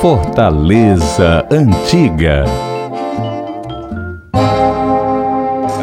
Fortaleza Antiga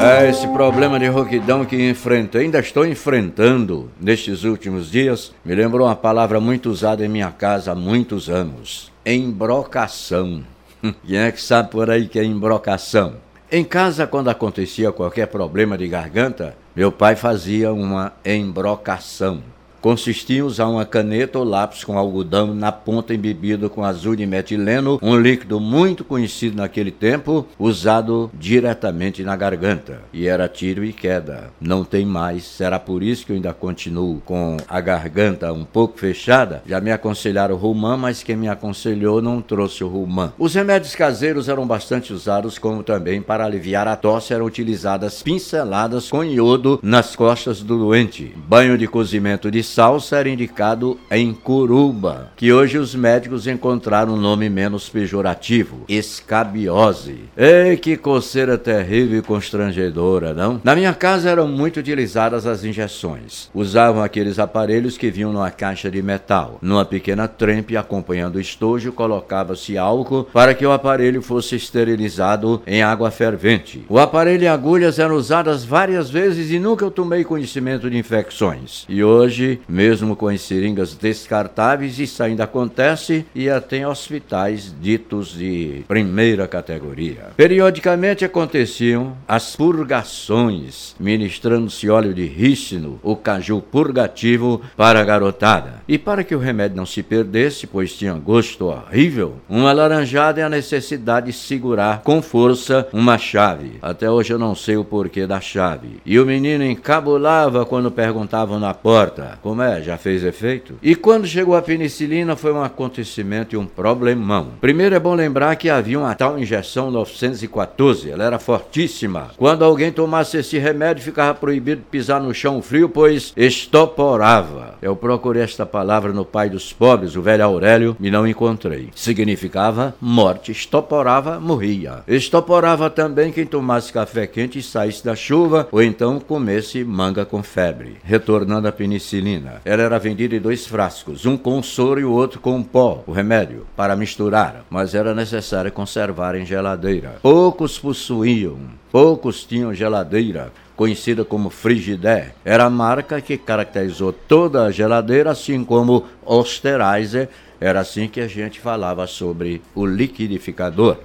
É esse problema de rouquidão que enfrento, ainda estou enfrentando nestes últimos dias, me lembrou uma palavra muito usada em minha casa há muitos anos: embrocação. Quem é que sabe por aí que é embrocação? Em casa, quando acontecia qualquer problema de garganta, meu pai fazia uma embrocação consistia em usar uma caneta ou lápis com algodão na ponta embebido com azul de metileno, um líquido muito conhecido naquele tempo, usado diretamente na garganta. E era tiro e queda. Não tem mais. Será por isso que eu ainda continuo com a garganta um pouco fechada? Já me aconselharam o Rumã, mas quem me aconselhou não trouxe o Rumã. Os remédios caseiros eram bastante usados, como também para aliviar a tosse eram utilizadas pinceladas com iodo nas costas do doente. Banho de cozimento de salsa era indicado em curuba, que hoje os médicos encontraram um nome menos pejorativo, escabiose. Ei, que coceira terrível e constrangedora, não? Na minha casa eram muito utilizadas as injeções. Usavam aqueles aparelhos que vinham numa caixa de metal. Numa pequena trempe, acompanhando o estojo, colocava-se álcool para que o aparelho fosse esterilizado em água fervente. O aparelho e agulhas eram usadas várias vezes e nunca eu tomei conhecimento de infecções. E hoje mesmo com as seringas descartáveis, isso ainda acontece e até em hospitais ditos de primeira categoria. Periodicamente aconteciam as purgações, ministrando-se óleo de rícino, o caju purgativo para a garotada. E para que o remédio não se perdesse, pois tinha gosto horrível, uma laranjada é a necessidade de segurar com força uma chave. Até hoje eu não sei o porquê da chave. E o menino encabulava quando perguntavam na porta: como é? Já fez efeito? E quando chegou a penicilina foi um acontecimento e um problemão. Primeiro é bom lembrar que havia uma tal injeção 914, ela era fortíssima. Quando alguém tomasse esse remédio ficava proibido pisar no chão frio, pois estoporava. Eu procurei esta palavra no pai dos pobres, o velho Aurélio, e não encontrei. Significava morte. Estoporava, morria. Estoporava também quem tomasse café quente e saísse da chuva, ou então comesse manga com febre. Retornando à penicilina ela era vendida em dois frascos, um com soro e o outro com pó, o remédio, para misturar, mas era necessário conservar em geladeira. Poucos possuíam, poucos tinham geladeira, conhecida como Frigidaire. Era a marca que caracterizou toda a geladeira, assim como Osterizer, era assim que a gente falava sobre o liquidificador.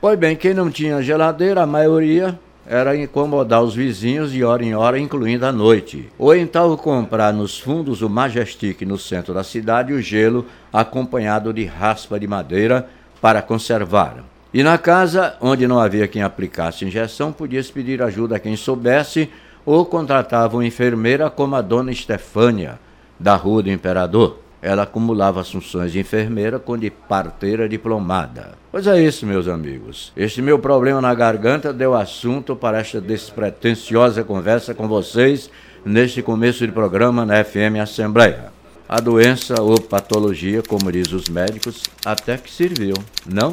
Pois bem, quem não tinha geladeira, a maioria era incomodar os vizinhos de hora em hora, incluindo a noite. Ou então comprar nos fundos o Majestic no centro da cidade o gelo acompanhado de raspa de madeira para conservar. E na casa, onde não havia quem aplicasse injeção, podia-se pedir ajuda a quem soubesse ou contratava uma enfermeira como a dona Estefânia, da Rua do Imperador ela acumulava as funções de enfermeira com de parteira diplomada. Pois é isso, meus amigos. Este meu problema na garganta deu assunto para esta despretensiosa conversa com vocês neste começo de programa na FM Assembleia. A doença ou patologia, como diz os médicos, até que serviu, não?